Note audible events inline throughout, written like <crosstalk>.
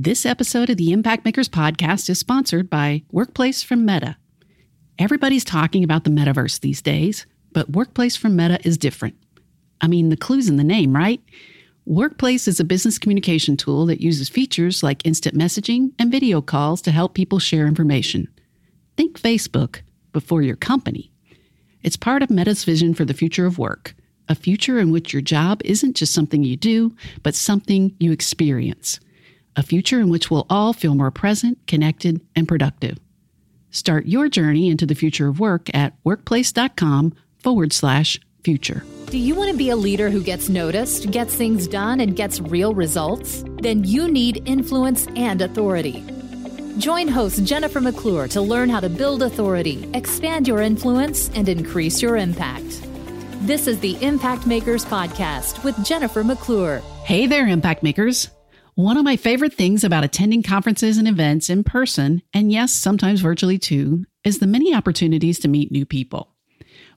This episode of the Impact Makers podcast is sponsored by Workplace from Meta. Everybody's talking about the metaverse these days, but Workplace from Meta is different. I mean, the clue's in the name, right? Workplace is a business communication tool that uses features like instant messaging and video calls to help people share information. Think Facebook before your company. It's part of Meta's vision for the future of work, a future in which your job isn't just something you do, but something you experience a future in which we'll all feel more present, connected, and productive. Start your journey into the future of work at workplace.com forward slash future. Do you want to be a leader who gets noticed, gets things done, and gets real results? Then you need influence and authority. Join host Jennifer McClure to learn how to build authority, expand your influence, and increase your impact. This is the Impact Makers Podcast with Jennifer McClure. Hey there, Impact Makers. One of my favorite things about attending conferences and events in person, and yes, sometimes virtually too, is the many opportunities to meet new people.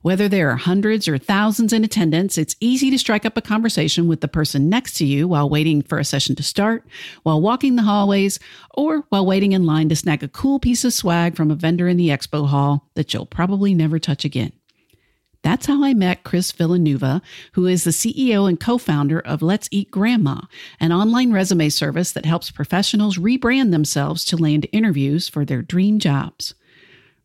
Whether there are hundreds or thousands in attendance, it's easy to strike up a conversation with the person next to you while waiting for a session to start, while walking the hallways, or while waiting in line to snag a cool piece of swag from a vendor in the expo hall that you'll probably never touch again. That's how I met Chris Villanueva, who is the CEO and co founder of Let's Eat Grandma, an online resume service that helps professionals rebrand themselves to land interviews for their dream jobs.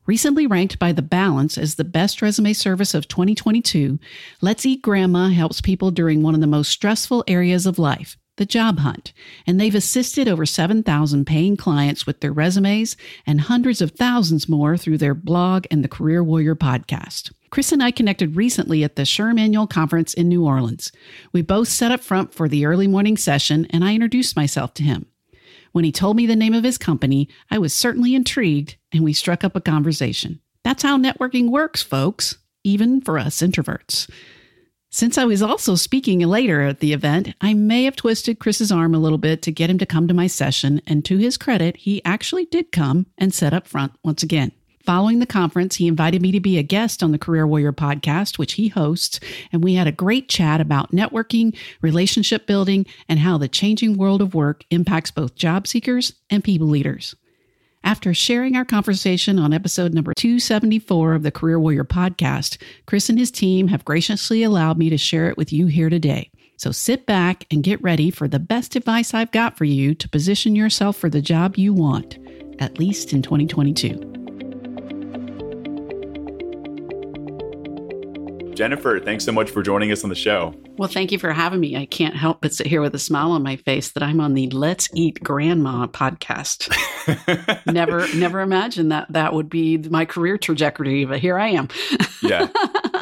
Recently ranked by The Balance as the best resume service of 2022, Let's Eat Grandma helps people during one of the most stressful areas of life, the job hunt, and they've assisted over 7,000 paying clients with their resumes and hundreds of thousands more through their blog and the Career Warrior podcast. Chris and I connected recently at the SHRM Annual Conference in New Orleans. We both sat up front for the early morning session, and I introduced myself to him. When he told me the name of his company, I was certainly intrigued, and we struck up a conversation. That's how networking works, folks, even for us introverts. Since I was also speaking later at the event, I may have twisted Chris's arm a little bit to get him to come to my session, and to his credit, he actually did come and sat up front once again. Following the conference, he invited me to be a guest on the Career Warrior podcast, which he hosts, and we had a great chat about networking, relationship building, and how the changing world of work impacts both job seekers and people leaders. After sharing our conversation on episode number 274 of the Career Warrior podcast, Chris and his team have graciously allowed me to share it with you here today. So sit back and get ready for the best advice I've got for you to position yourself for the job you want, at least in 2022. Jennifer, thanks so much for joining us on the show. Well, thank you for having me. I can't help but sit here with a smile on my face that I'm on the Let's Eat Grandma podcast. <laughs> never, never imagined that that would be my career trajectory, but here I am. yeah. <laughs>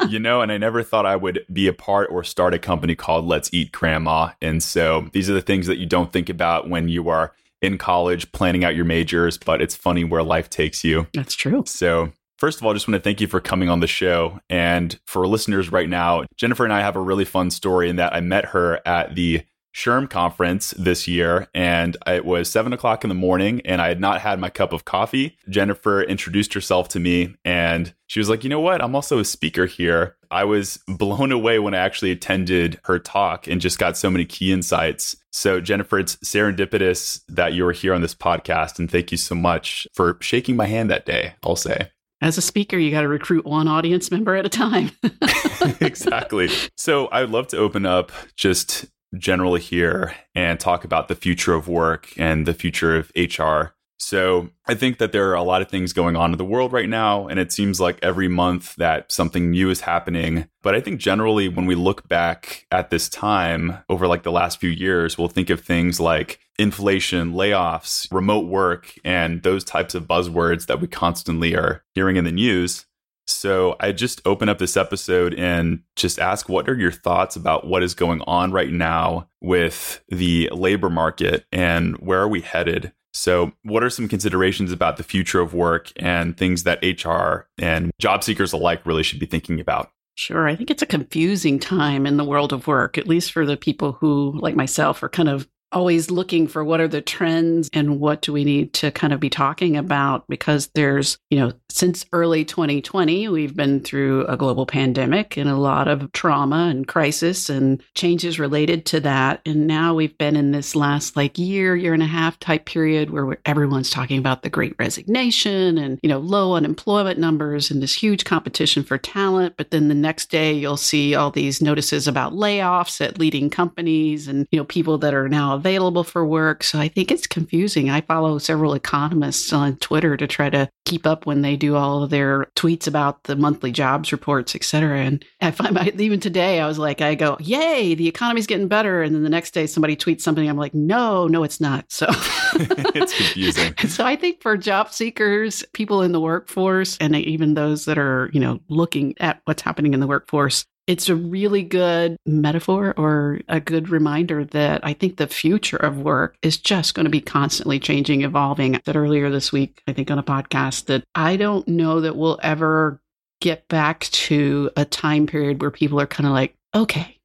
You know, and I never thought I would be a part or start a company called Let's Eat Grandma. And so these are the things that you don't think about when you are in college planning out your majors, but it's funny where life takes you. That's true. So First of all, I just want to thank you for coming on the show. And for listeners right now, Jennifer and I have a really fun story in that I met her at the SHRM conference this year, and it was seven o'clock in the morning, and I had not had my cup of coffee. Jennifer introduced herself to me, and she was like, You know what? I'm also a speaker here. I was <laughs> blown away when I actually attended her talk and just got so many key insights. So, Jennifer, it's serendipitous that you are here on this podcast, and thank you so much for shaking my hand that day, I'll say as a speaker, you got to recruit one audience member at a time. <laughs> <laughs> exactly. So I would love to open up just generally here and talk about the future of work and the future of HR. So I think that there are a lot of things going on in the world right now, and it seems like every month that something new is happening. But I think generally, when we look back at this time over like the last few years, we'll think of things like inflation, layoffs, remote work, and those types of buzzwords that we constantly are hearing in the news. So I just open up this episode and just ask what are your thoughts about what is going on right now with the labor market and where are we headed? So, what are some considerations about the future of work and things that HR and job seekers alike really should be thinking about? Sure. I think it's a confusing time in the world of work, at least for the people who, like myself, are kind of always looking for what are the trends and what do we need to kind of be talking about because there's, you know, since early 2020, we've been through a global pandemic and a lot of trauma and crisis and changes related to that. And now we've been in this last like year, year and a half type period where everyone's talking about the great resignation and, you know, low unemployment numbers and this huge competition for talent. But then the next day, you'll see all these notices about layoffs at leading companies and, you know, people that are now available for work. So I think it's confusing. I follow several economists on Twitter to try to keep up when they do all of their tweets about the monthly jobs reports, et cetera. And I find my, <laughs> even today, I was like, I go, yay, the economy's getting better. And then the next day somebody tweets something. I'm like, no, no, it's not. <laughs> So <laughs> it's confusing. so I think for job seekers, people in the workforce, and even those that are, you know, looking at what's happening in the workforce, it's a really good metaphor or a good reminder that I think the future of work is just going to be constantly changing, evolving. I said earlier this week, I think on a podcast, that I don't know that we'll ever get back to a time period where people are kind of like, okay,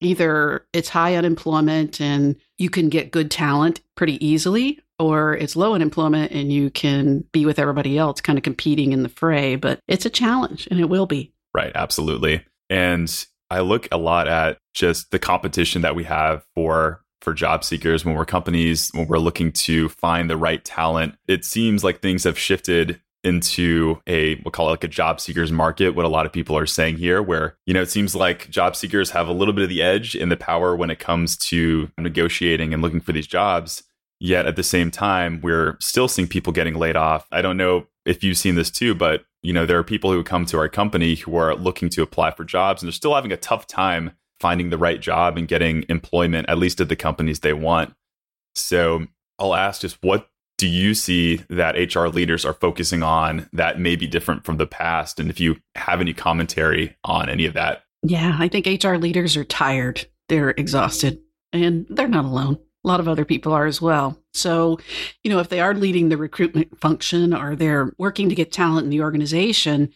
either it's high unemployment and you can get good talent pretty easily, or it's low unemployment and you can be with everybody else kind of competing in the fray. But it's a challenge and it will be. Right, absolutely. And I look a lot at just the competition that we have for for job seekers when we're companies when we're looking to find the right talent. It seems like things have shifted into a we'll call it like a job seekers market what a lot of people are saying here where you know it seems like job seekers have a little bit of the edge in the power when it comes to negotiating and looking for these jobs yet at the same time we're still seeing people getting laid off i don't know if you've seen this too but you know, there are people who come to our company who are looking to apply for jobs and they're still having a tough time finding the right job and getting employment, at least at the companies they want. So I'll ask just what do you see that HR leaders are focusing on that may be different from the past? And if you have any commentary on any of that. Yeah, I think HR leaders are tired. They're exhausted and they're not alone a lot of other people are as well. So, you know, if they are leading the recruitment function or they're working to get talent in the organization,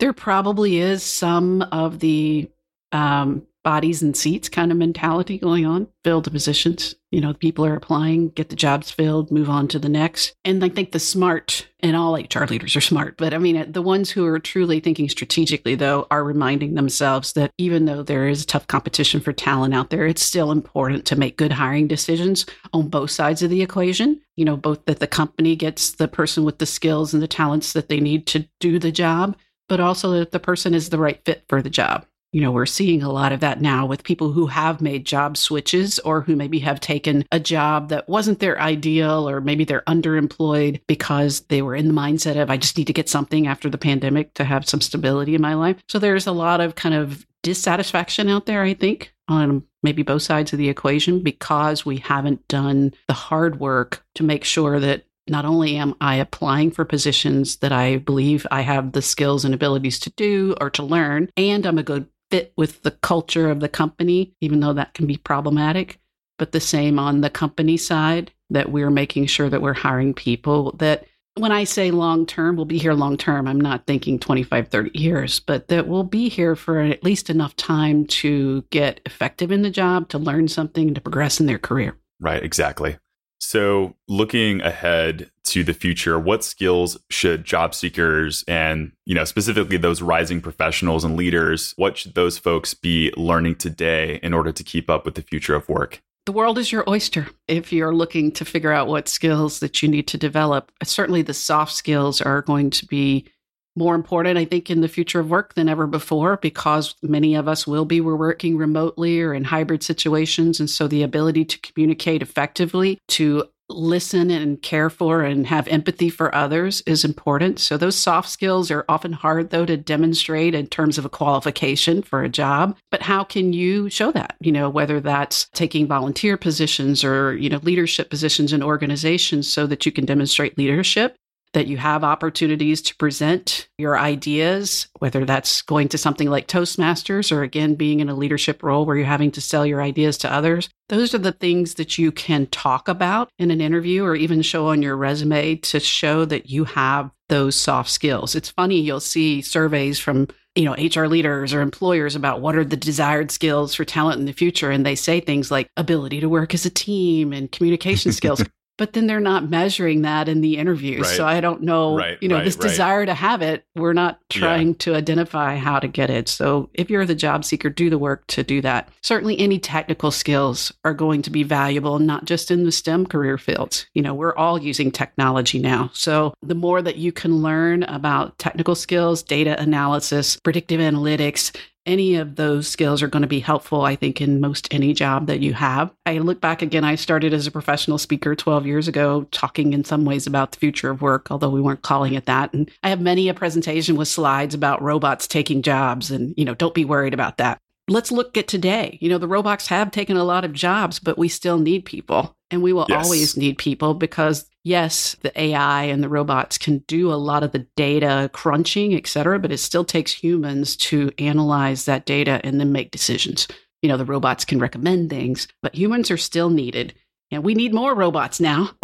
there probably is some of the um, bodies and seats kind of mentality going on. Fill the positions. You know, people are applying, get the jobs filled, move on to the next. And I think the smart, and all HR leaders are smart, but I mean, the ones who are truly thinking strategically, though, are reminding themselves that even though there is tough competition for talent out there, it's still important to make good hiring decisions on both sides of the equation. You know, both that the company gets the person with the skills and the talents that they need to do the job, but also that the person is the right fit for the job you know, we're seeing a lot of that now with people who have made job switches or who maybe have taken a job that wasn't their ideal or maybe they're underemployed because they were in the mindset of, I just need to get something after the pandemic to have some stability in my life. So there's a lot of kind of dissatisfaction out there, I think, on maybe both sides of the equation because we haven't done the hard work to make sure that not only am I applying for positions that I believe I have the skills and abilities to do or to learn, and I'm a good fit with the culture of the company, even though that can be problematic. But the same on the company side, that we're making sure that we're hiring people that when I say long term, we'll be here long term. I'm not thinking 25, 30 years, but that we'll be here for at least enough time to get effective in the job, to learn something, to progress in their career. Right, exactly. So, looking ahead to the future, what skills should job seekers and, you know, specifically those rising professionals and leaders, what should those folks be learning today in order to keep up with the future of work? The world is your oyster. If you're looking to figure out what skills that you need to develop, certainly the soft skills are going to be more important, I think, in the future of work than ever before because many of us will be we're working remotely or in hybrid situations. And so the ability to communicate effectively, to listen and care for and have empathy for others is important. So those soft skills are often hard though to demonstrate in terms of a qualification for a job. But how can you show that? You know, whether that's taking volunteer positions or, you know, leadership positions in organizations so that you can demonstrate leadership that you have opportunities to present your ideas, whether that's going to something like Toastmasters or again being in a leadership role where you're having to sell your ideas to others. Those are the things that you can talk about in an interview or even show on your resume to show that you have those soft skills. It's funny, you'll see surveys from you know HR leaders or employers about what are the desired skills for talent in the future and they say things like ability to work as a team and communication <laughs> skills but then they're not measuring that in the interviews. Right. So I don't know, right, you know, right, this desire to have it, we're not trying yeah. to identify how to get it. So if you're the job seeker, do the work to do that. Certainly any technical skills are going to be valuable, not just in the STEM career fields. You know, we're all using technology now. So the more that you can learn about technical skills, data analysis, predictive analytics, any of those skills are going to be helpful, I think, in most any job that you have. I look back again, I started as a professional speaker 12 years ago, talking in some ways about the future of work, although we weren't calling it that. And I have many a presentation with slides about robots taking jobs and, you know, don't be worried about that. Let's look at today. You know, the robots have taken a lot of jobs, but we still need people. And we will yes. always need people because yes, the AI and the robots can do a lot of the data crunching, et cetera, but it still takes humans to analyze that data and then make decisions. You know, the robots can recommend things, but humans are still needed. And we need more robots now <laughs>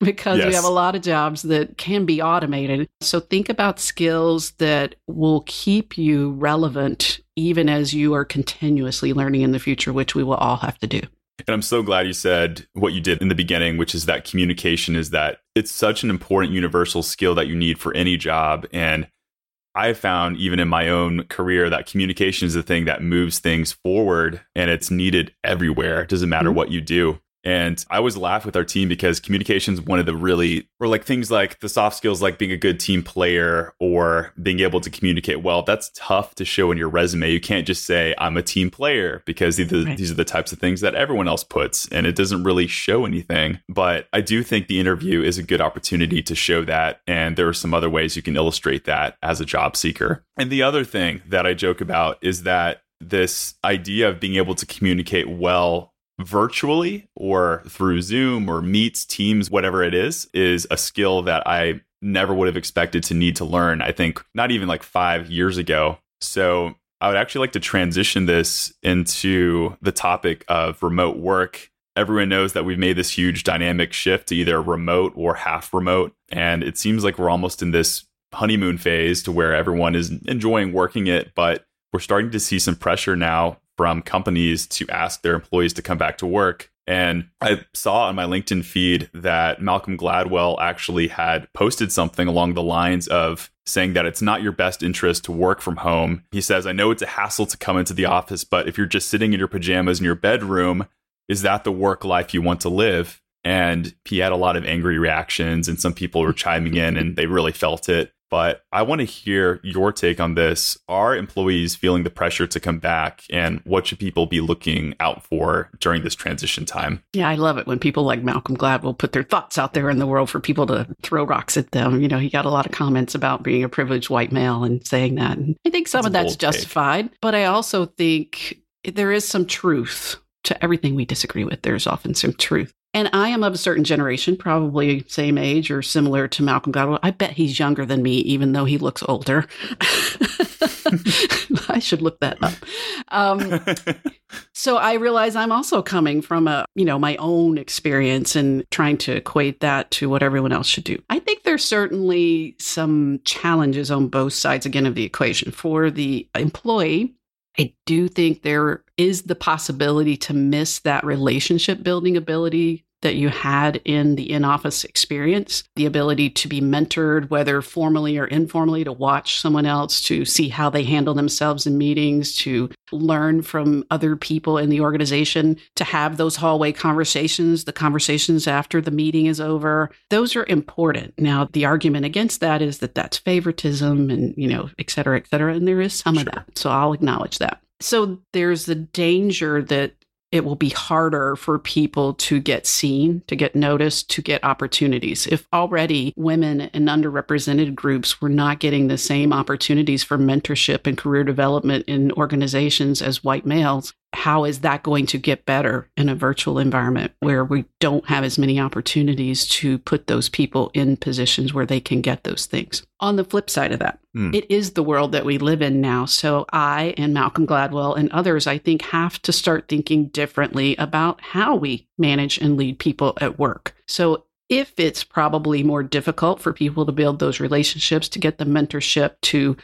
because yes. we have a lot of jobs that can be automated. So think about skills that will keep you relevant even as you are continuously learning in the future, which we will all have to do. And I'm so glad you said what you did in the beginning, which is that communication is that it's such an important universal skill that you need for any job. And I found even in my own career that communication is the thing that moves things forward and it's needed everywhere. It doesn't matter mm-hmm. what you do. And I always laugh with our team because communication is one of the really, or like things like the soft skills, like being a good team player or being able to communicate well. That's tough to show in your resume. You can't just say, I'm a team player because these, right. these are the types of things that everyone else puts and it doesn't really show anything. But I do think the interview is a good opportunity to show that. And there are some other ways you can illustrate that as a job seeker. And the other thing that I joke about is that this idea of being able to communicate well virtually or through Zoom or Meets, Teams, whatever it is, is a skill that I never would have expected to need to learn. I think not even like five years ago. So I would actually like to transition this into the topic of remote work. Everyone knows that we've made this huge dynamic shift to either remote or half remote. And it seems like we're almost in this honeymoon phase to where everyone is enjoying working it, but we're starting to see some pressure now from companies to ask their employees to come back to work. And I saw on my LinkedIn feed that Malcolm Gladwell actually had posted something along the lines of saying that it's not your best interest to work from home. He says, I know it's a hassle to come into the office, but if you're just sitting in your pajamas in your bedroom, is that the work life you want to live? And he had a lot of angry reactions, and some people were chiming in and they really felt it. But I want to hear your take on this. Are employees feeling the pressure to come back? And what should people be looking out for during this transition time? Yeah, I love it when people like Malcolm Gladwell put their thoughts out there in the world for people to throw rocks at them. You know, he got a lot of comments about being a privileged white male and saying that. And I think some that's of that's justified. Take. But I also think there is some truth to everything we disagree with. There's often some truth. And I am of a certain generation, probably same age or similar to Malcolm Gladwell. I bet he's younger than me, even though he looks older. <laughs> I should look that up. Um, <laughs> so I realize I'm also coming from a, you know, my own experience and trying to equate that to what everyone else should do. I think there's certainly some challenges on both sides again of the equation. For the employee, I do think there is the possibility to miss that relationship building ability that you had in the in office experience, the ability to be mentored, whether formally or informally, to watch someone else, to see how they handle themselves in meetings, to learn from other people in the organization, to have those hallway conversations, the conversations after the meeting is over. Those are important. Now, the argument against that is that that's favoritism and, you know, et cetera, et cetera. And there is some sure. of that. So I'll acknowledge that. So there's the danger that it will be harder for people to get seen, to get noticed, to get opportunities. If already women and underrepresented groups were not getting the same opportunities for mentorship and career development in organizations as white males, how is that going to get better in a virtual environment where we don't have as many opportunities to put those people in positions where they can get those things? On the flip side of that, mm. it is the world that we live in now. So I and Malcolm Gladwell and others, I think, have to start thinking differently about how we manage and lead people at work. So if it's probably more difficult for people to build those relationships, to get the mentorship, to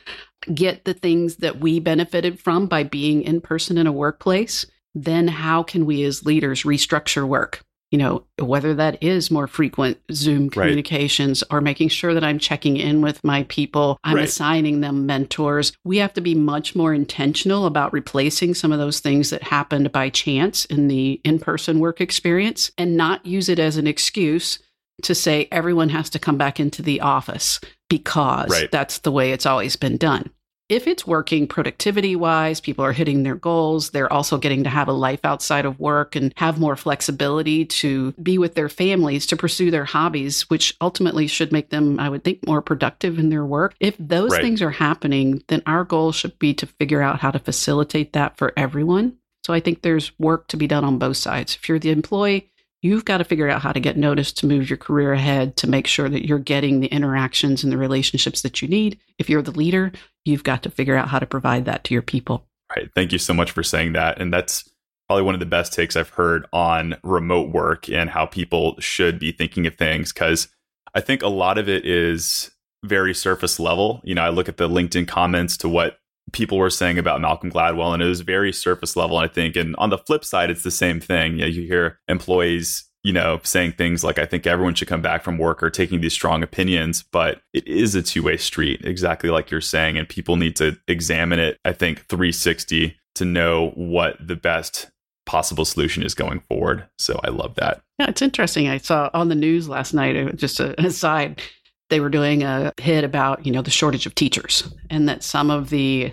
get the things that we benefited from by being in person in a workplace, then how can we as leaders restructure work? You know, whether that is more frequent Zoom communications right. or making sure that I'm checking in with my people, I'm right. assigning them mentors. We have to be much more intentional about replacing some of those things that happened by chance in the in person work experience and not use it as an excuse to say everyone has to come back into the office because right. that's the way it's always been done if it's working productivity wise, people are hitting their goals, they're also getting to have a life outside of work and have more flexibility to be with their families, to pursue their hobbies, which ultimately should make them, I would think, more productive in their work. If those right. things are happening, then our goal should be to figure out how to facilitate that for everyone. So I think there's work to be done on both sides. If you're the employee, You've got to figure out how to get noticed to move your career ahead, to make sure that you're getting the interactions and the relationships that you need. If you're the leader, you've got to figure out how to provide that to your people. Right. Thank you so much for saying that. And that's probably one of the best takes I've heard on remote work and how people should be thinking of things. Cause I think a lot of it is very surface level. You know, I look at the LinkedIn comments to what people were saying about Malcolm Gladwell, and it was very surface level, I think. And on the flip side, it's the same thing. You, know, you hear employees, you know, saying things like, I think everyone should come back from work or taking these strong opinions, but it is a two way street, exactly like you're saying. And people need to examine it, I think, 360 to know what the best possible solution is going forward. So I love that. Yeah, it's interesting. I saw on the news last night, uh, just an <laughs> aside, they were doing a hit about you know the shortage of teachers and that some of the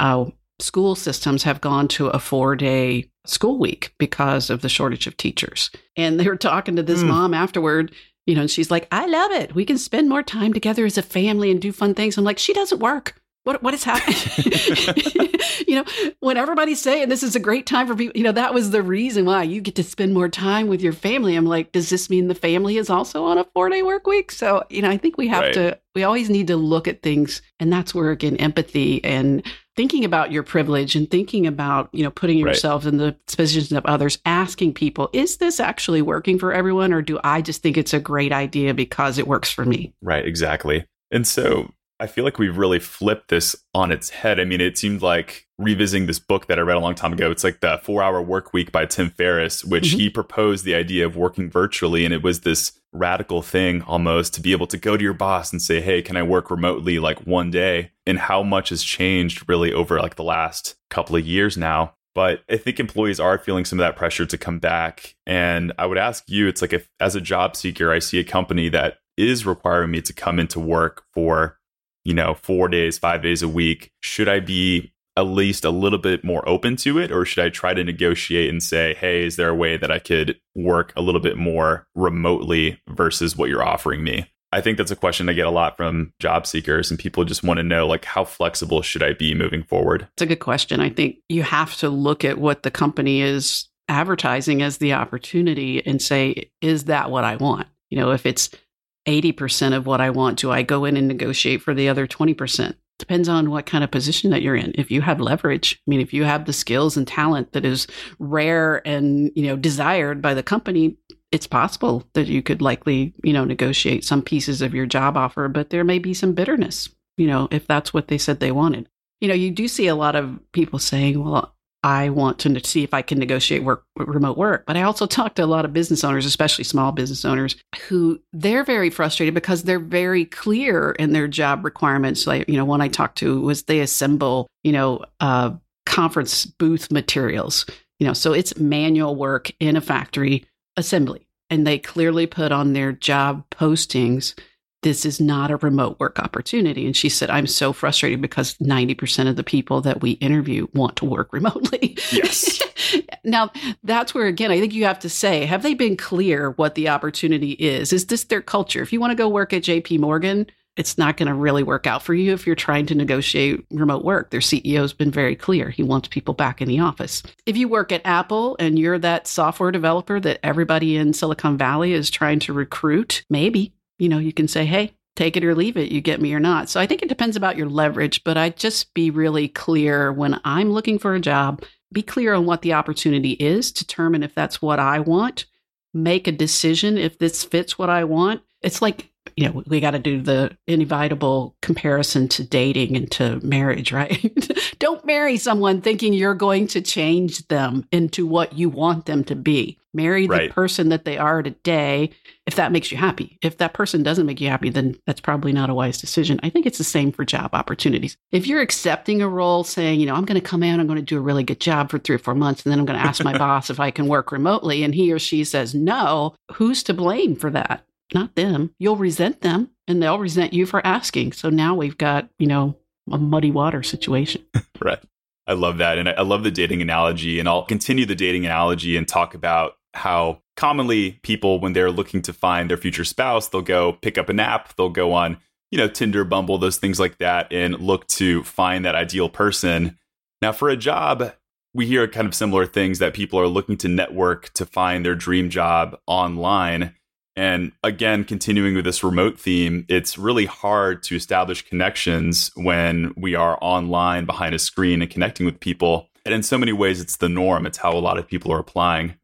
uh, school systems have gone to a four day school week because of the shortage of teachers. And they were talking to this mm. mom afterward you know and she's like i love it. We can spend more time together as a family and do fun things. I'm like she doesn't work what what is happening? <laughs> you know, when everybody's saying this is a great time for people, you know, that was the reason why you get to spend more time with your family. I'm like, does this mean the family is also on a four day work week? So, you know, I think we have right. to we always need to look at things and that's where again empathy and thinking about your privilege and thinking about, you know, putting yourself right. in the positions of others, asking people, is this actually working for everyone or do I just think it's a great idea because it works for me? Right, exactly. And so I feel like we've really flipped this on its head. I mean, it seemed like revisiting this book that I read a long time ago. It's like the Four Hour Work Week by Tim Ferriss, which mm-hmm. he proposed the idea of working virtually, and it was this radical thing almost to be able to go to your boss and say, "Hey, can I work remotely like one day?" And how much has changed really over like the last couple of years now. But I think employees are feeling some of that pressure to come back. And I would ask you, it's like if as a job seeker, I see a company that is requiring me to come into work for you know, four days, five days a week, should I be at least a little bit more open to it? Or should I try to negotiate and say, hey, is there a way that I could work a little bit more remotely versus what you're offering me? I think that's a question I get a lot from job seekers, and people just want to know, like, how flexible should I be moving forward? It's a good question. I think you have to look at what the company is advertising as the opportunity and say, is that what I want? You know, if it's 80% of what I want? Do I go in and negotiate for the other 20%? Depends on what kind of position that you're in. If you have leverage, I mean, if you have the skills and talent that is rare and, you know, desired by the company, it's possible that you could likely, you know, negotiate some pieces of your job offer, but there may be some bitterness, you know, if that's what they said they wanted. You know, you do see a lot of people saying, well, I want to see if I can negotiate work remote work. But I also talk to a lot of business owners, especially small business owners, who they're very frustrated because they're very clear in their job requirements. Like, you know, one I talked to was they assemble, you know, uh, conference booth materials. You know, so it's manual work in a factory assembly. And they clearly put on their job postings this is not a remote work opportunity. And she said, I'm so frustrated because 90% of the people that we interview want to work remotely. Yes. <laughs> now, that's where, again, I think you have to say, have they been clear what the opportunity is? Is this their culture? If you want to go work at JP Morgan, it's not going to really work out for you if you're trying to negotiate remote work. Their CEO has been very clear. He wants people back in the office. If you work at Apple and you're that software developer that everybody in Silicon Valley is trying to recruit, maybe you know, you can say, hey, take it or leave it. You get me or not. So I think it depends about your leverage, but I just be really clear when I'm looking for a job, be clear on what the opportunity is, determine if that's what I want make a decision if this fits what I want. It's like you know, we got to do the inevitable comparison to dating and to marriage, right? <laughs> Don't marry someone thinking you're going to change them into what you want them to be. Marry the Right. person that they are today if that makes you happy. If that person doesn't make you happy, then that's probably not a wise decision. I think it's the same for job opportunities. If you're accepting a role saying, you know, I'm going to come in, I'm going to do a really good job for three or four months, and then I'm going to ask my <laughs> boss if I can work remotely, and he or she says no, who's to blame for that? Not them. You'll resent them and they'll resent you for asking. So now we've got, you know, a muddy water situation. <laughs> Right. I love that. And I I love the dating analogy. And I'll continue the dating analogy and talk about how commonly people, when they're looking to find their future spouse, they'll go pick up an app, they'll go on, you know, Tinder, Bumble, those things like that, and look to find that ideal person. Now, for a job, we hear kind of similar things that people are looking to network to find their dream job online. And again, continuing with this remote theme, it's really hard to establish connections when we are online behind a screen and connecting with people. And in so many ways, it's the norm. It's how a lot of people are applying.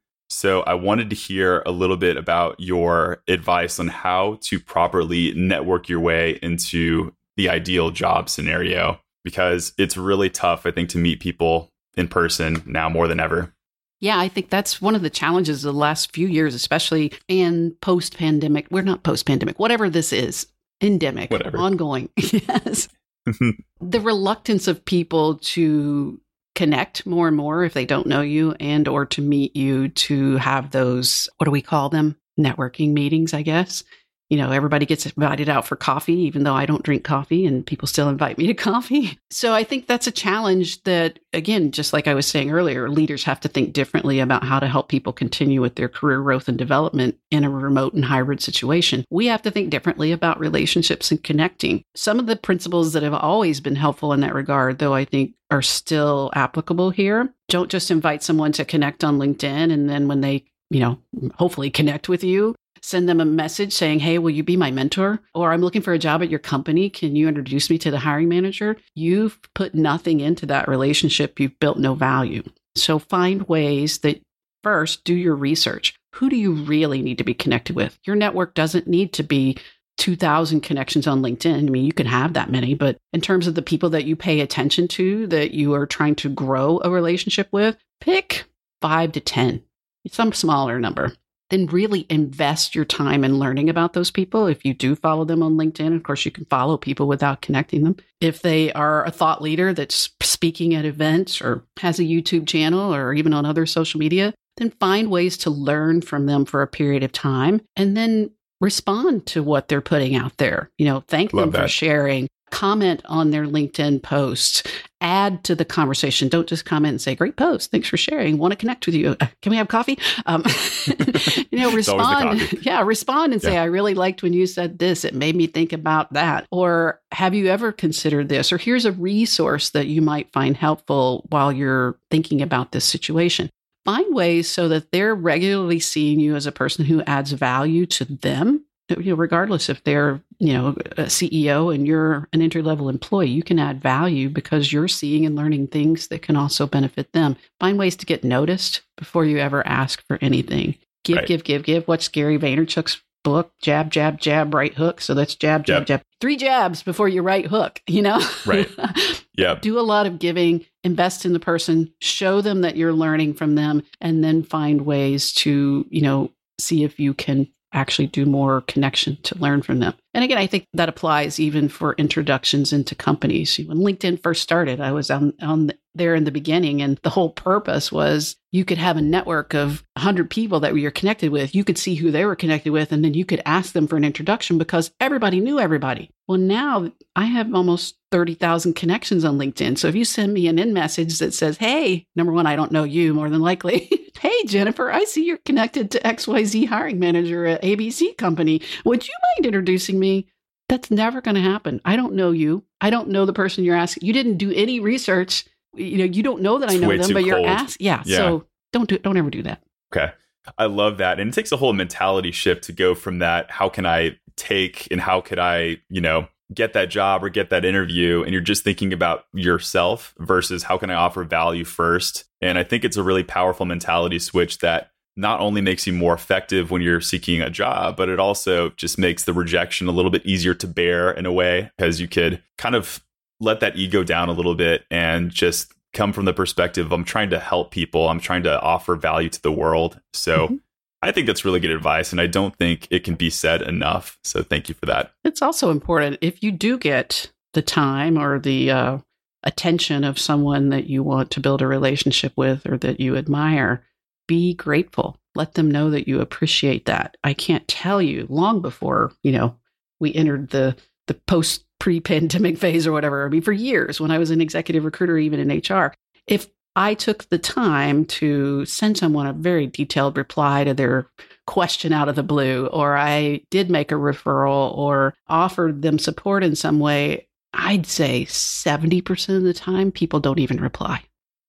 So I wanted to hear a little bit about your advice on how to properly network your way into the ideal job scenario, because it's really tough, I think, to meet people in person now more than ever. Yeah, I think that's one of the challenges of the last few years, especially in post pandemic. We're not post pandemic, whatever this is, endemic, Whatever. ongoing. <laughs> yes. <laughs> the reluctance of people to connect more and more if they don't know you and or to meet you to have those what do we call them? Networking meetings i guess you know everybody gets invited out for coffee even though i don't drink coffee and people still invite me to <laughs> coffee. So i think that's a challenge that again just like i was saying earlier leaders have to think differently about how to help people continue with their career growth and development in a remote and hybrid situation. We have to think differently about relationships and connecting. Some of the principles that have always been helpful in that regard though i think are still applicable here. Don't just invite someone to connect on linkedin and then when they you know hopefully connect with you send them a message saying, Hey, will you be my mentor? Or I'm looking for a job at your company. Can you introduce me to the hiring manager? You've put nothing into that relationship. You've built no value. So find ways that first do your research. Who do you really need to be connected with? Your network doesn't need to be 2000 connections on LinkedIn. I mean, you can have that many, but in terms of the people that you pay attention to, that you are trying to grow a relationship with, pick five to 10, some smaller number then really invest your time in learning about those people. If you do follow them on LinkedIn, of course, you can follow people without connecting them. If they are a thought leader that's speaking at events or has a YouTube channel or even on other social media, then find ways to learn from them for a period of time and then respond to what they're putting out there. You know, thank Love them for that. sharing, comment on their LinkedIn posts, add to the conversation. Don't just comment and say, great post. Thanks for sharing. Want to connect with you. Uh, Can we have coffee? Um, <laughs> you know, It's always the respond. <laughs> Yeah, respond and say, I really liked when you said this. It made me think about that. Or have you ever considered this? Or here's a resource that you might find helpful while you're thinking about this situation. Find ways so that they're regularly seeing you as a person who adds value to them. You know, regardless if they're, you know, a CEO and you're an entry level employee, you can add value because you're seeing and learning things that can also benefit them. Find ways to get noticed before you ever ask for anything. Give, Right. give, give, give. What's Gary Vaynerchuk's book? Jab, jab, jab, right hook. So that's jab, jab, Yep. jab. Three jabs before you right hook, you know? Right. <laughs> Yeah. do a lot of giving, invest in the person, show them that you're learning from them, and then find ways to, you know, see if you can actually do more connection to learn from them. And again, I think that applies even for introductions into companies. When LinkedIn first started, I was on, on there in the beginning, and the whole purpose was you could have a network of 100 people that you're connected with. You could see who they were connected with, and then you could ask them for an introduction because everybody knew everybody. Well, now I have almost 30,000 connections on LinkedIn. So if you send me an in message that says, Hey, number one, I don't know you more than likely. <laughs> hey, Jennifer, I see you're connected to XYZ hiring manager at ABC company. Would you mind introducing me? That's never going to happen. I don't know you. I don't know the person you're asking. You didn't do any research. You know, you don't know that I know them, but you're asked. Yeah, Yeah. So don't do don't ever do that. Okay. I love that. And it takes a whole mentality shift to go from that, how can I take and how could I, you know, get that job or get that interview? And you're just thinking about yourself versus how can I offer value first? And I think it's a really powerful mentality switch that not only makes you more effective when you're seeking a job, but it also just makes the rejection a little bit easier to bear in a way because you could kind of let that ego down a little bit and just come from the perspective I'm trying to help people, I'm trying to offer value to the world. So mm-hmm. I think that's really good advice. And I don't think it can be said enough. So thank you for that. It's also important if you do get the time or the uh, attention of someone that you want to build a relationship with or that you admire, be grateful. Let them know that you appreciate that. I can't tell you long before, you know, we entered the the post pre-pandemic phase or whatever. I mean, for years when I was an executive recruiter, even in HR, if I took the time to send someone a very detailed reply to their question out of the blue, or I did make a referral or offered them support in some way, I'd say 70% of the time people don't even reply.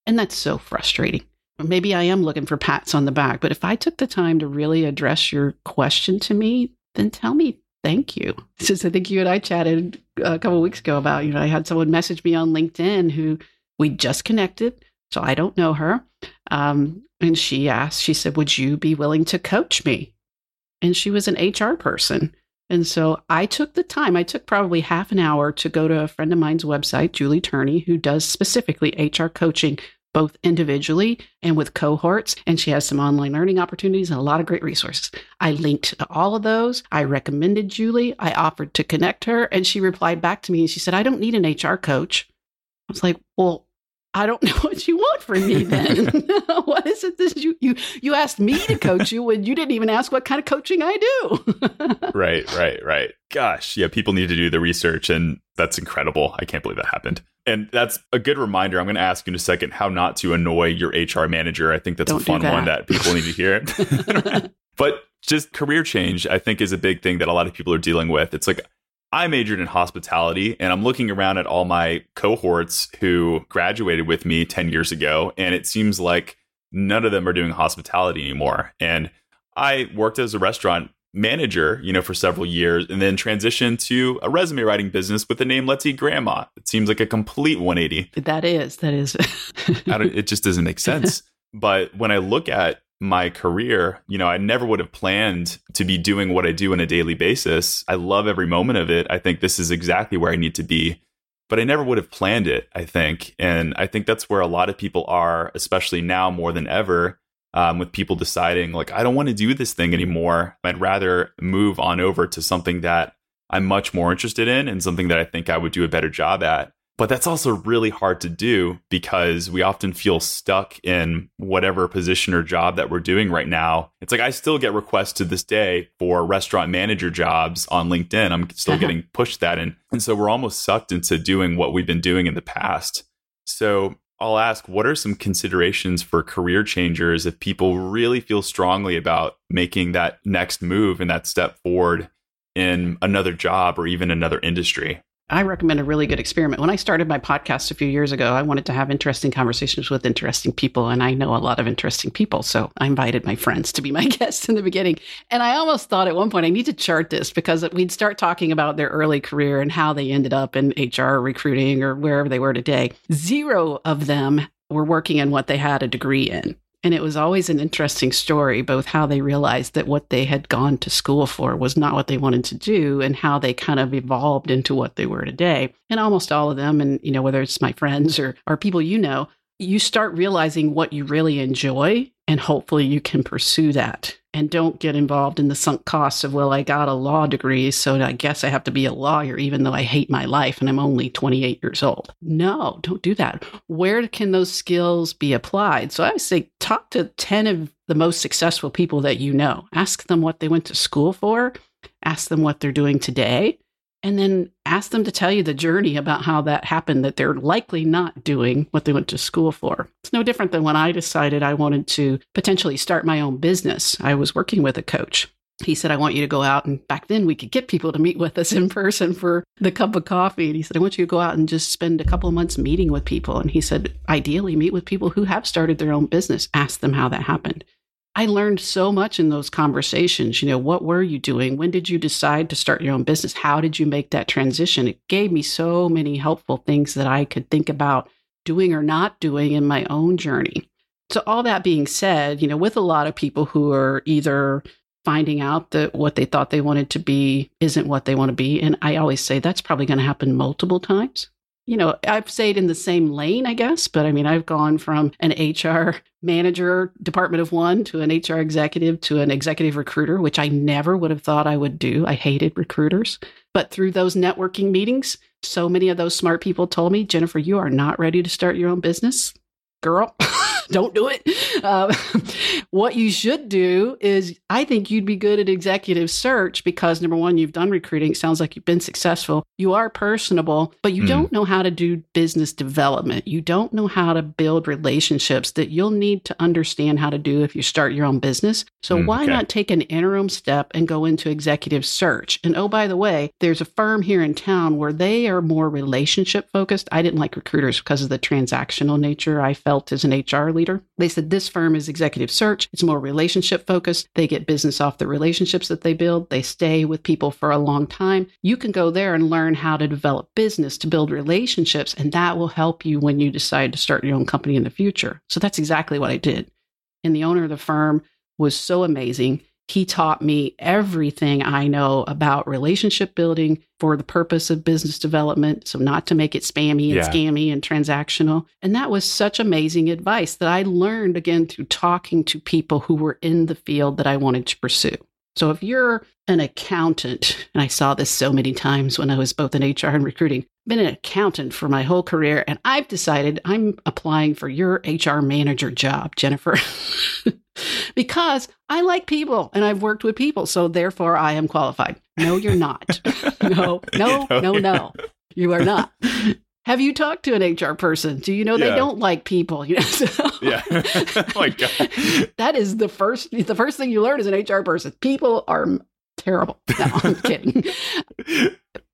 And that's so frustrating. Maybe I am looking for pats on the back, but if I took the time to really address your question to me, then tell me thank you. <laughs> Since I think you and I chatted a couple weeks ago about, you know, I had someone message me on LinkedIn who we just connected so I don't know her. Um, and she asked, she said, Would you be willing to coach me? And she was an HR person. And so I took the time, I took probably half an hour to go to a friend of mine's website, Julie Turney, who does specifically HR coaching, both individually and with cohorts. And she has some online learning opportunities and a lot of great resources. I linked to all of those. I recommended Julie. I offered to connect her. And she replied back to me and she said, I don't need an HR coach. I was like, Well, I don't <laughs> know what you want from me then. <laughs> <laughs> what is it that you, you you asked me to coach you when you didn't even ask what kind of coaching I do? right, right, right. Gosh, yeah, people need to do the research and that's incredible. I can't believe that happened. And that's a good reminder. I'm going to ask you in a second how not to annoy your HR manager. I think that's don't a fun that. one that people need to hear. but just career change, I think, is a big thing that a lot of people are dealing with. It's like I majored in hospitality and I'm looking around at all my cohorts who graduated with me 10 years ago, and it seems like none of them are doing hospitality anymore. And I worked as a restaurant manager, you know, for several years and then transitioned to a resume writing business with the name Let's Eat Grandma. It seems like a complete 180. That is, that is. it just doesn't make <laughs> sense. But when I look at my career, you know, I never would have planned to be doing what I do on a daily basis. I love every moment of it. I think this is exactly where I need to be, but I never would have planned it, I think. And I think that's where a lot of people are, especially now more than ever, um, with people deciding, like, I don't want to do this thing anymore. I'd rather move on over to something that I'm much more interested in and something that I think I would do a better job at. But that's also really hard to do because we often feel stuck in whatever position or job that we're doing right now. It's like I still get requests to this day for restaurant manager jobs on LinkedIn. I'm still uh-huh. getting pushed that in. And so we're almost sucked into doing what we've been doing in the past. So I'll ask what are some considerations for career changers if people really feel strongly about making that next move and that step forward in another job or even another industry? I recommend a really good experiment. When I started my podcast a few years ago, I wanted to have interesting conversations with interesting people, and I know a lot of interesting people. So I invited my friends to be my <laughs> guests in the beginning. And I almost thought at one point I need to chart this because we'd start talking about their early career and how they ended up in HR recruiting or wherever they were today. Zero of them were working in what they had a degree in. And it was always an interesting story, both how they realized that what they had gone to school for was not what they wanted to do and how they kind of evolved into what they were today. And almost all of them, and you know, whether it's my friends or, or people you know, you start realizing what you really enjoy and hopefully you can pursue that and don't get involved in the sunk costs of well i got a law degree so i guess i have to be a lawyer even though i hate my life and i'm only 28 years old. No don't do that. Where can those skills be applied? So i say talk to 10 of the most successful people that you know. Ask them what they went to school for. Ask them what they're doing today and then ask them to tell you the journey about how that happened that they're likely not doing what they went to school for. It's no different than when I decided I wanted to potentially start my own business. I was working with a coach. He said, I want you to go out. And back then, we could get people to meet with us in person for the cup of coffee. And he said, I want you to go out and just spend a couple of months meeting with people. And he said, ideally, meet with people who have started their own business. Ask them how that happened. I learned so much in those conversations. You know, what were you doing? When did you decide to start your own business? How did you make that transition? It gave me so many helpful things that I could think about doing or not doing in my own journey. So, all that being said, you know, with a lot of people who are either finding out that what they thought they wanted to be isn't what they want to be, and I always say that's probably going to happen multiple times. You know, I've stayed in the same lane, I guess, but I mean, I've gone from an HR manager, department of one, to an HR executive, to an executive recruiter, which I never would have thought I would do. I hated recruiters. But through those networking meetings, so many of those smart people told me, Jennifer, you are not ready to start your own business. Girl, <laughs> don't do it. Uh, <laughs> what you should do is, I think you'd be good at executive search because number one, you've done recruiting. It sounds like you've been successful. You are personable, but you mm. don't know how to do business development. You don't know how to build relationships that you'll need to understand how to do if you start your own business. So mm, why okay. not take an interim step and go into executive search? And oh, by the way, there's a firm here in town where they are more relationship focused. I didn't like recruiters because of the transactional nature I felt as an HR leader. They said this firm is executive search. It's more relationship focused. They get business off the relationships that they build. They stay with people for a long time. You can go there and learn how to develop business, to build relationships, and that will help you when you decide to start your own company in the future. So that's exactly what I did. And the owner of the firm was so amazing. He taught me everything I know about relationship building for the purpose of business development. So, not to make it spammy and yeah. scammy and transactional. And that was such amazing advice that I learned again through talking to people who were in the field that I wanted to pursue. So, if you're an accountant, and I saw this so many times when I was both in HR and recruiting, been an accountant for my whole career, and I've decided I'm applying for your HR manager job, Jennifer. <laughs> because I like people and I've worked with people. So therefore, I am qualified. No, you're not. <laughs> no, no, oh, no, no. You are not. Have you talked to an HR person? Do you know yeah. they don't like people? <laughs> You know, so, yeah. <laughs> oh my God. That is the first the first thing you learn as an HR person. People are terrible. No, I'm kidding.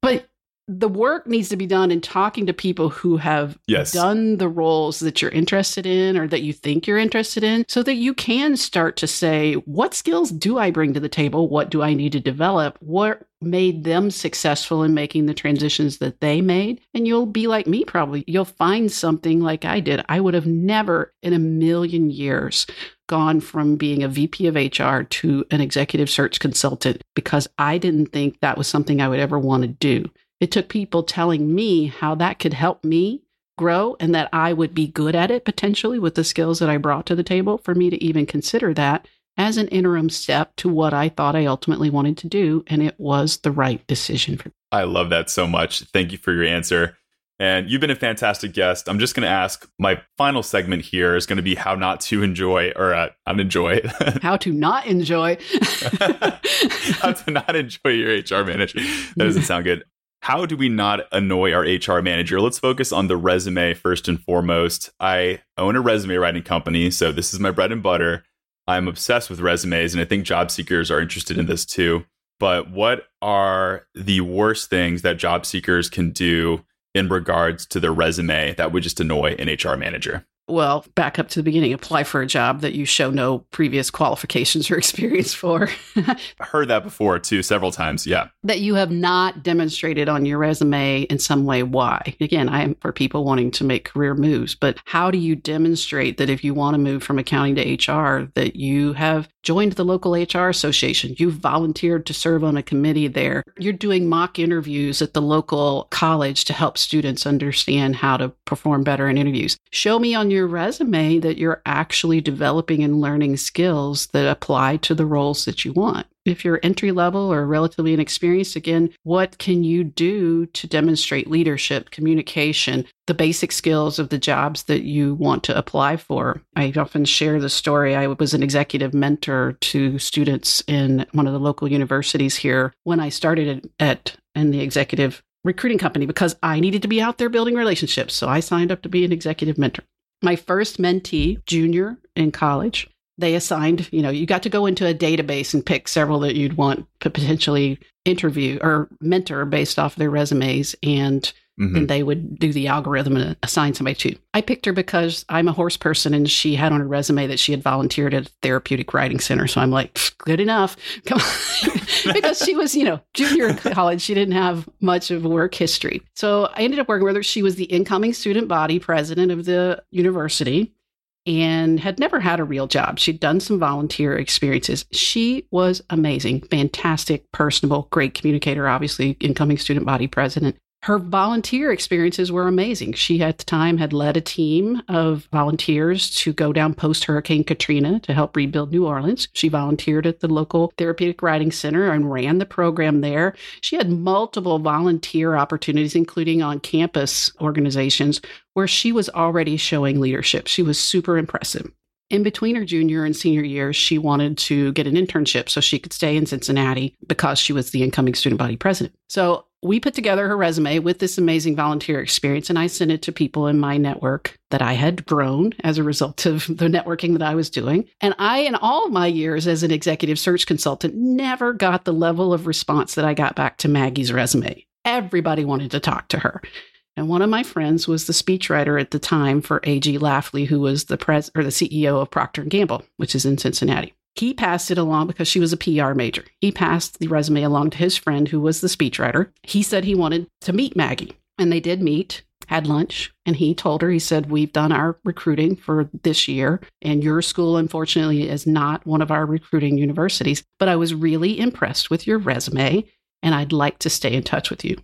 but the work needs to be done in talking to people who have yes. done the roles that you're interested in or that you think you're interested in so that you can start to say what skills do i bring to the table? What do i need to develop? What made them successful in making the transitions that they made? And you'll be like me probably. You'll find something like i did. I would have never in a million years gone from being a VP of HR to an executive search consultant because I didn't think that was something I would ever want to do. It took people telling me how that could help me grow and that I would be good at it potentially with the skills that I brought to the table for me to even consider that as an interim step to what I thought I ultimately wanted to do. And it was the right decision for me. I love that so much. Thank you for your answer. And you've been a fantastic guest. I'm just going to ask my final segment here is going to be how not to enjoy or uh, not enjoy. <laughs> how to not enjoy. <laughs> how to not enjoy your HR manager. That doesn't sound good how do we not annoy our HR manager? Let's focus on the resume first and foremost. I own a resume writing company, so this is my bread and butter. I'm obsessed with resumes, and I think job seekers are interested in this too. But what are the worst things that job seekers can do in regards to their resume that would just annoy an HR manager? Well, back up to the beginning, apply for a job that you show no previous qualifications or experience for. <laughs> I heard that before too, several times. Yeah. That you have not demonstrated on your resume in some way why. Again, I am for people wanting to make career moves, but how do you demonstrate that if you want to move from accounting to HR, that you have joined the local HR association, you've volunteered to serve on a committee there, you're doing mock interviews at the local college to help students understand how to perform better in interviews. Show me on your your resume that you're actually developing and learning skills that apply to the roles that you want. If you're entry level or relatively inexperienced, again, what can you do to demonstrate leadership, communication, the basic skills of the jobs that you want to apply for? I often share the story. I was an executive mentor to students in one of the local universities here when I started at in the executive recruiting company because I needed to be out there building relationships. So I signed up to be an executive mentor my first mentee, junior in college, they assigned, you know, you got to go into a database and pick several that you'd want to potentially interview or mentor based off their resumes. And mm-hmm. then they would do the algorithm and assign somebody to. I picked her because I'm a horse person and she had on her resume that she had volunteered at a therapeutic riding center. So I'm like, good enough. <laughs> Come on. <laughs> because she was, you know, junior in college. She didn't have much of work history. So I ended up working with her. She was the incoming student body president of the university. And had never had a real job. She'd done some volunteer experiences. She was amazing, fantastic, personable, great communicator, obviously, incoming student body president her volunteer experiences were amazing. She at the time had led a team of volunteers to go down post Hurricane Katrina to help rebuild New Orleans. She volunteered at the local therapeutic riding center and ran the program there. She had multiple volunteer opportunities, including on campus organizations, where she was already showing leadership. She was super impressive. In between her junior and senior years, she wanted to get an internship so she could stay in Cincinnati because she was the incoming student body president. So we put together her resume with this amazing volunteer experience and I sent it to people in my network that I had grown as a result of the networking that I was doing. And I, in all my years as an executive search consultant, never got the level of response that I got back to Maggie's resume. Everybody wanted to talk to her. And one of my friends was the speechwriter at the time for A.G. Lafley, who was the pres or the CEO of Procter and Gamble, which is in Cincinnati. He passed it along because she was a PR major. He passed the resume along to his friend who was the speechwriter. He said he wanted to meet Maggie, and they did meet, had lunch, and he told her, he said, We've done our recruiting for this year, and your school, unfortunately, is not one of our recruiting universities. But I was really impressed with your resume, and I'd like to stay in touch with you.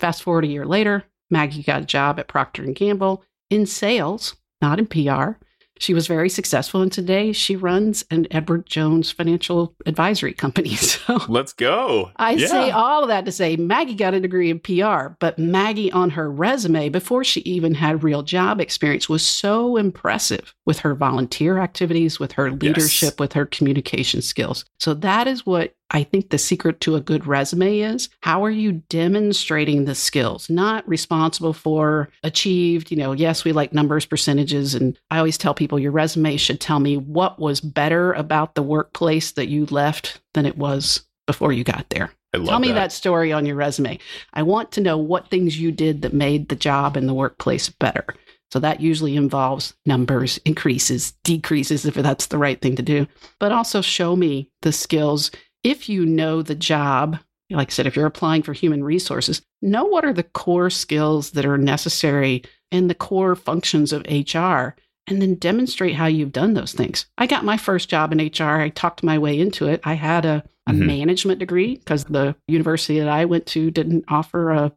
Fast forward a year later, Maggie got a job at Procter and Gamble in sales, not in PR. She was very successful, and today she runs an Edward Jones financial advisory company. <laughs> So let's go. I yeah. say all of that to say Maggie got a degree in PR, but Maggie on her resume, before she even had real job experience, was so impressive with her volunteer activities, with her leadership, yes. with her communication skills. So that is what I think the secret to a good resume is how are you demonstrating the skills, not responsible for achieved, you know, yes, we like numbers, percentages. And I always tell people your resume should tell me what was better about the workplace that you left than it was before you got there. Tell me that. that story on your resume. I want to know what things you did that made the job and the workplace better. So that usually involves numbers, increases, decreases, if that's the right thing to do. But also show me the skills if you know the job, like I said, if you're applying for human resources, know what are the core skills that are necessary and the core functions of HR, and then demonstrate how you've done those things. I got my first job in HR. I talked my way into it. I had a, a mm-hmm. management degree because the university that I went to didn't offer a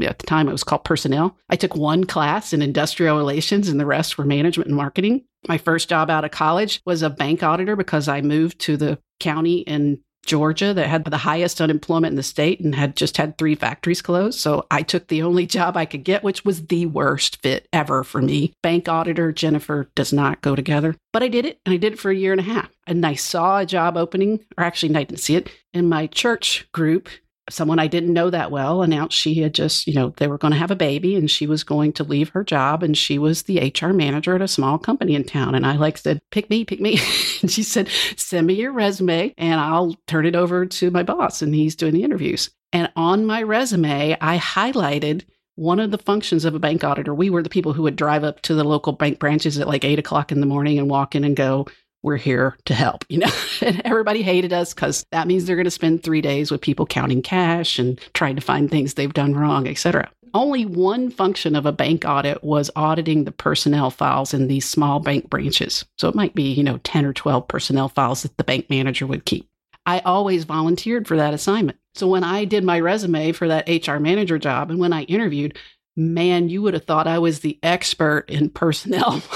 at the time it was called personnel. I took one class in industrial relations and the rest were management and marketing. My first job out of college was a bank auditor because I moved to the county in Georgia that had the highest unemployment in the state and had just had three factories closed. So I took the only <laughs> job I could get, which was the worst fit ever for me. Bank auditor, Jennifer does not go together. But I did it and I did it for a year and a half. And I saw a job opening, or actually, I didn't see it in my church group someone I didn't know that well announced she had just, you know, they were going to have a baby and she was going to leave her job and she was the HR manager at a small company in town. And I like said, pick me, pick me. <laughs> and she said, send me your resume and I'll turn it over to my boss and he's doing the interviews. And on my resume, I highlighted one of the functions of a bank auditor. We were the people who would drive up to the local bank branches at like eight o'clock in the morning and walk in and go, we're here to help, you know. <laughs> and everybody hated us because that means they're going to spend three days with people counting cash and trying to find things they've done wrong, etc. Only one function of a bank audit was auditing the personnel files in these small bank branches. So it might be, you know, 10 or 12 personnel files that the bank manager would keep. I always volunteered for that assignment. So when I did my resume for that HR manager job and when I interviewed, man, you would have thought I was the expert in personnel. <laughs>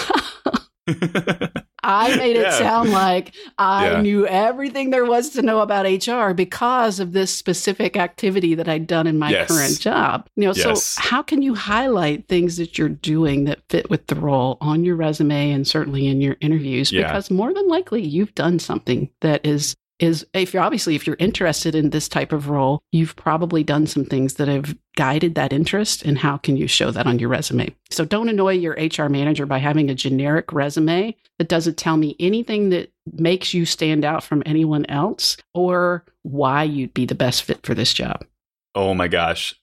<laughs> I <laughs> made it yeah. sound like I yeah. knew everything there was to know about HR because of this specific activity that I'd done in my yes. current job. You know, yes. so how can you highlight things that you're doing that fit with the role on your resume and certainly in your interviews? Yeah. Because more than likely you've done something that is is if you're obviously if you're interested in this type of role, you've probably done some things that have guided that interest and how can you show that on your resume. So don't annoy your HR manager by having a generic resume that doesn't tell me anything that makes you stand out from anyone else or why you'd be the best fit for this job. Oh my gosh.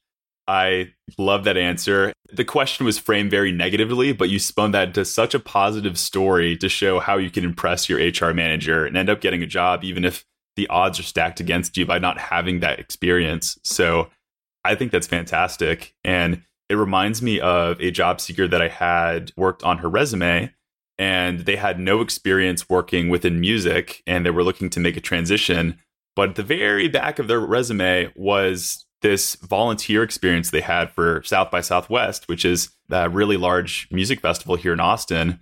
I love that answer. The question was framed very negatively, but you spun that into such a positive story to show how you can impress your HR manager and end up getting a job, even if the odds are stacked against you by not having that experience. So I think that's fantastic. And it reminds me of a job seeker that I had worked on her resume. and they had no experience working within music and they were looking to make a transition. But at the very back of their resume was this volunteer experience they had for South by Southwest, which is a really large music festival here in Austin.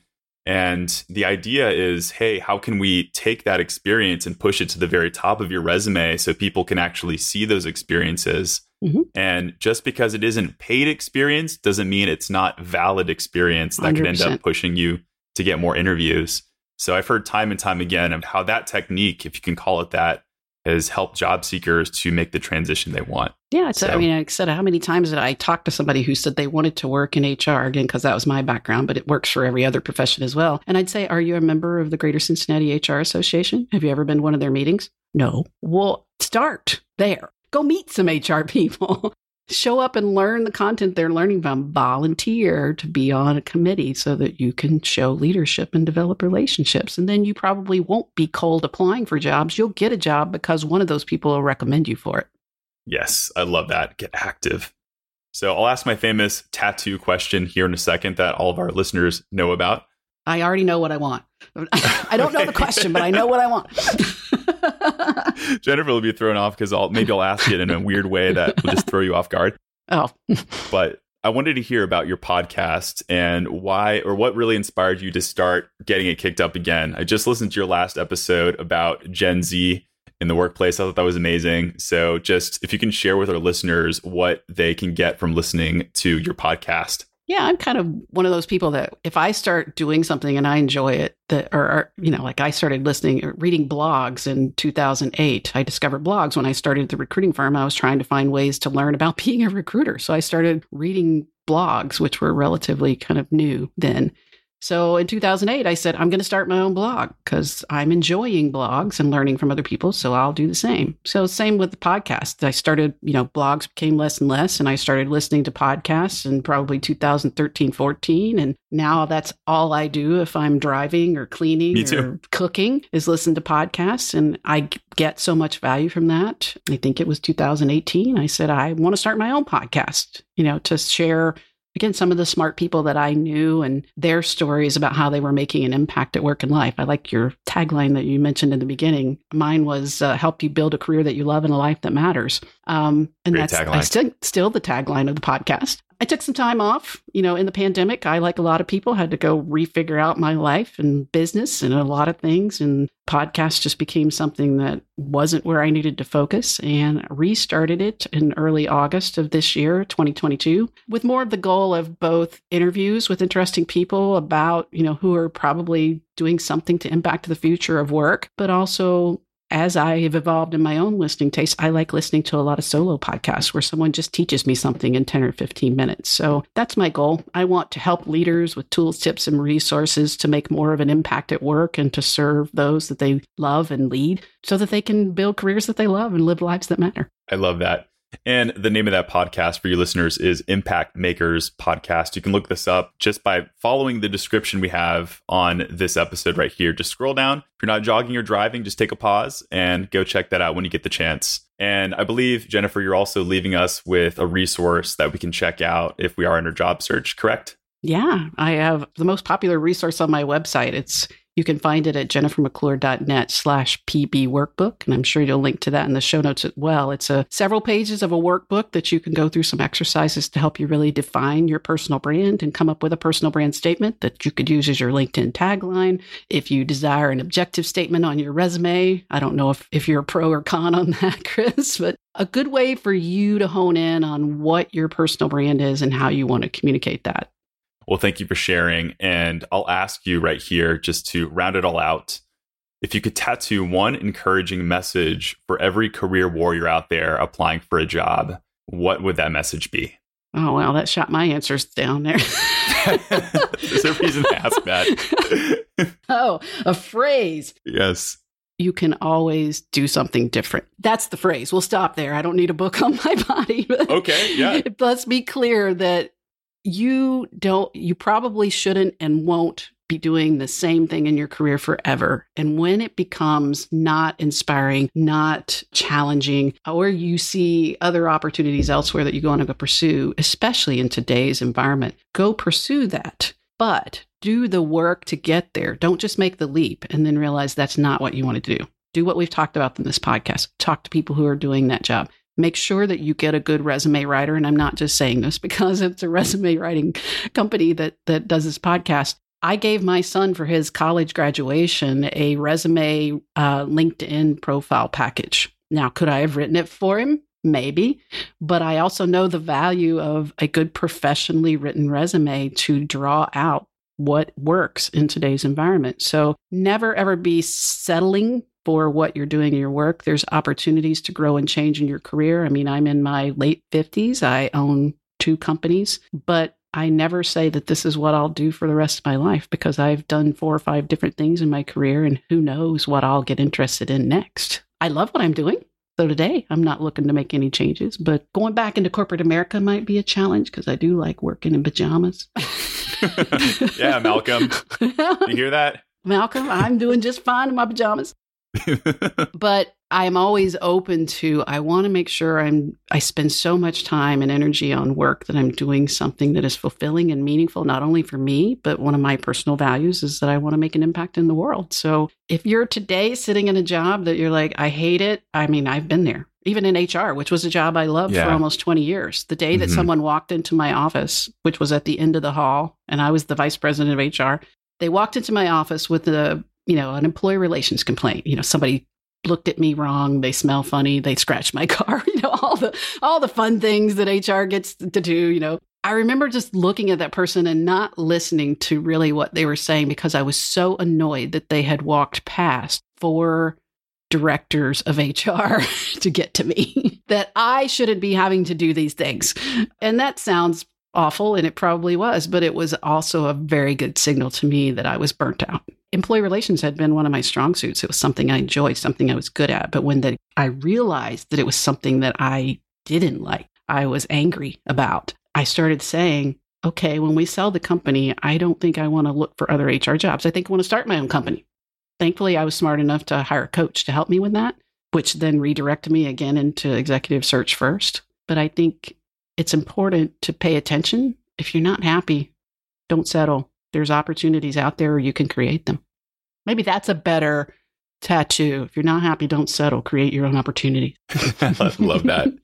And the idea is hey, how can we take that experience and push it to the very top of your resume so people can actually see those experiences? Mm-hmm. And just because it isn't paid experience doesn't mean it's not valid experience that 100%. could end up pushing you to get more interviews. So I've heard time and time again of how that technique, if you can call it that, has helped job seekers to make the transition they want. Yeah, so, I mean, I said how many times did I talk to somebody who said they wanted to work in HR again because that was my background, but it works for every other profession as well. And I'd say, "Are you a member of the Greater Cincinnati HR Association? Have you ever been to one of their meetings?" No. Well, start there. Go meet some HR people <laughs> show up and learn the content they're learning from. Volunteer to be on a committee so that you can show leadership and develop relationships. And then you probably won't be cold applying for jobs. You'll get a job because one of those people will recommend you for it. Yes, I love that. Get active. So I'll ask my famous tattoo question here in a second that all of our listeners know about. I already know what I want. <laughs> I don't know the question, but I know what I want. <laughs> Jennifer will be thrown off because I'll maybe I'll ask it in a weird way that will just throw you off guard. Oh. <laughs> but I wanted to hear about your podcast and why or what really inspired you to start getting it kicked up again. I just listened to your last episode about Gen Z in the workplace. I thought that was amazing. So just if you can share with our listeners what they can get from listening to your podcast. Yeah, I'm kind of one of those people that if I start doing something and I enjoy it, that or, or, you know, like I started listening, or reading blogs in 2008. I discovered blogs when I started the recruiting firm. I was trying to find ways to learn about <laughs> being a recruiter, so I started reading blogs, which were relatively kind of new then. So in 2008, I said, I'm going to start my own blog because I'm enjoying blogs and learning from other people. So I'll do the same. So, same with the podcast. I started, you know, blogs became less and less, and I started listening to podcasts in probably 2013, 14. And now that's all I do if I'm driving or cleaning or cooking is listen to podcasts. And I get so much value from that. I think it was 2018. I said, I want to start my own podcast, you know, to share again, some of the smart people that I knew and their stories about how they were making an impact at work and life. I like your tagline that you mentioned in the beginning. Mine was uh, help you build a career that you love and a life that matters. Um, and Great that's I still, still the tagline of the podcast. I took some time off, you know, in the pandemic. I, like a lot of people, had to go refigure out my life and business and a lot of things. And podcast just became something that wasn't where I needed to focus and restarted it in early August of this year, 2022, with more of the goal of both interviews with interesting people about, you know, who are probably doing something to impact the future of work, but also as I have evolved in my own listening taste, I like listening to a lot of solo podcasts where someone just teaches me something in 10 or 15 minutes. So that's my goal. I want to help leaders with tools, tips, and resources to make more of an impact at work and to serve those that they love and lead so that they can build careers that they love and live lives that matter. I love that. And the name of that podcast for your listeners is Impact Makers Podcast. You can look this up just by following the description we have on this episode right here. Just scroll down. If you're not jogging or driving, just take a pause and go check that out when you get the chance. And I believe, Jennifer, you're also leaving us with a resource that we can check out if we are in our job search, correct? Yeah, I have the most popular resource on my website. It's you can find it at jennifermcclure.net slash PB workbook. And I'm sure you'll link to that in the show notes as well. It's a several pages of a workbook that you can go through some exercises to help you really define your personal brand and come up with a personal brand statement that you could use as your LinkedIn tagline. If you desire an objective statement on your resume, I don't know if, if you're a pro or con on <laughs> that, Chris, but a good way for you to hone in on what your personal brand is and how you want to communicate that. Well, thank you for sharing. And I'll ask you right here, just to round it all out, if you could tattoo one encouraging message for every career warrior out there applying for a job, what would that message be? Oh, well, that shot my answers down there. <laughs> There's a reason to ask that. <laughs> oh, a phrase. Yes. You can always do something different. That's the phrase. We'll stop there. I don't need a book on my <laughs> body. okay. Yeah. Let's be clear that you don't, you probably shouldn't and won't be doing the same thing in your career forever. And when it becomes not inspiring, not challenging, or you see other opportunities elsewhere that you want to go pursue, especially in today's environment, go pursue that. but do the work to get there. Don't just make the leap and then realize that's not what you want to do. Do what we've talked about in this podcast. Talk to people who are doing that job. Make sure that you get a good resume writer. And I'm not just saying this <laughs> because it's a resume writing company that, that does this podcast. I gave my son for his college graduation a resume uh, LinkedIn profile package. Now, could I have written it for him? Maybe. But I also know the value of a good professionally written resume to draw out what works in today's environment. So never ever be settling for what you're doing in your work. There's opportunities to grow and change in your career. I mean, I'm in my late 50s. I own two companies, but I never say that this is what I'll do for the rest of my life because I've done four or five different things in my career and who knows what I'll get interested in next. I love what I'm doing. So today, I'm not looking to make any changes, but going back into corporate America might be a challenge because I do like working in pajamas. <laughs> yeah, Malcolm. <laughs> you hear that? Malcolm, I'm doing just fine in my pajamas. <laughs> but I'm always open to I want to make sure I'm I spend so much time and energy on work that I'm doing something that is fulfilling and meaningful not only for me but one of my personal values is that I want to make an impact in the world. So if you're today sitting in a job that you're like I hate it, I mean I've been there. Even in HR, which was a job I loved yeah. for almost 20 years. The day that mm-hmm. someone walked into my office, which was at the end of the hall, and I was the vice president of HR, they walked into my office with a you know, an employee relations complaint. You know, somebody looked at me wrong, they smell funny, they scratched my <laughs> car, you know, all the all the fun things that HR gets to do, you know. I remember just looking at that person and not listening to really what they were saying because I was so annoyed that they had walked past four directors of HR <laughs> to get to me <laughs> that I shouldn't be having to do these things. And that sounds awful and it probably was, but it was also a very good signal to me that I was burnt out employee relations had been one of my strong suits. It was something I enjoyed, something I was good at. But when the, I realized that it was something that I didn't like, I was angry about, I started saying, okay, when we sell the company, I don't think I want to look for other HR jobs. I think I want to start my own company. Thankfully, I was smart enough to hire a coach to help me with that, which then redirected me again into executive search first. But I think it's important to pay attention. If you're not happy, don't settle there's opportunities out there you can create them. Maybe that's a better tattoo. If you're not happy, don't settle. Create your own opportunity. I <laughs> love that. And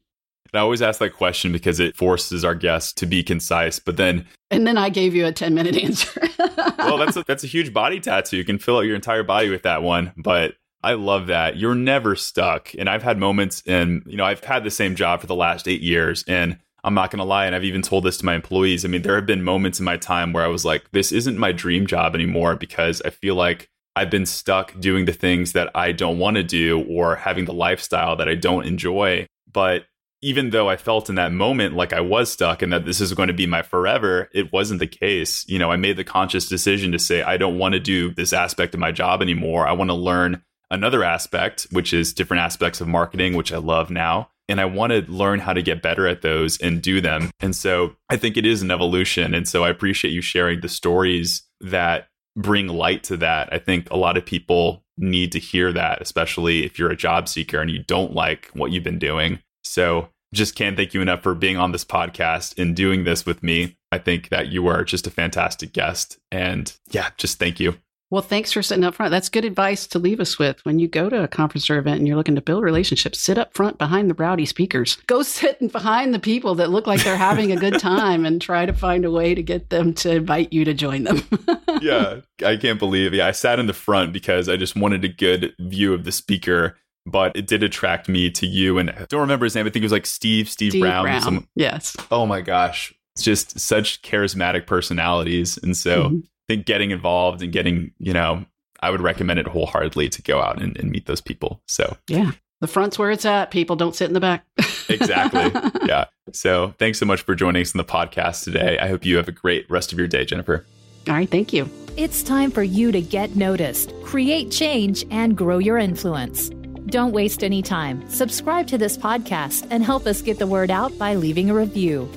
I always ask that question because it forces our guests to be concise, but then And then I gave you a 10 minute answer. <laughs> well, that's <laughs> a, that's a huge body tattoo. You can fill out your entire body with that one, but I love that. You're never stuck. And I've had moments and you know, I've had the same job for the last 8 years and I'm not going to lie. And I've even told this to my employees. I mean, there have been moments in my time where I was like, this isn't my dream job anymore because I feel like I've been stuck doing the things that I don't want to do or having the lifestyle that I don't enjoy. But even though I felt in that moment like I was stuck and that this is going to be my forever, it wasn't the case. You know, I made the conscious decision to say, I don't want to do this aspect of my job anymore. I want to learn another aspect, which is different aspects of marketing, which I love now and I want to learn how to get better at those and do them. And so I think it is an evolution. And so I appreciate you sharing the stories that bring light to that. I think a lot of people need to hear that, especially if you're a job seeker and you don't like what you've been doing. So just can't thank you enough for being on this podcast and doing this with me. I think that you are just a fantastic guest. And yeah, just thank you. Well, thanks for sitting up front. That's good advice to leave us with. When you go to a conference or event and you're looking to build relationships, sit up front behind the rowdy speakers. Go <laughs> sit behind the people that look like they're having a good time and try to find a way to get them to invite you to join them. <laughs> yeah, I can't believe. Yeah, I sat in the front because I just wanted a good view of the speaker but it did attract me to you. And I don't remember his name. I think it was like Steve, Steve, Steve Brown. Brown. Some, yes. Oh my gosh. It's just such charismatic personalities. And so mm-hmm think getting involved and getting, you know, I would recommend it wholeheartedly to go out and, and meet those people. So, yeah, the front's where it's at. People don't sit in the back. exactly. <laughs> Yeah. So, thanks so much for joining us in the podcast today. I hope you have a great rest of your day, Jennifer. All right. Thank you. It's time for you to get noticed, create change, and grow your influence. Don't waste any time. Subscribe to this podcast and help us get the word out by leaving a review.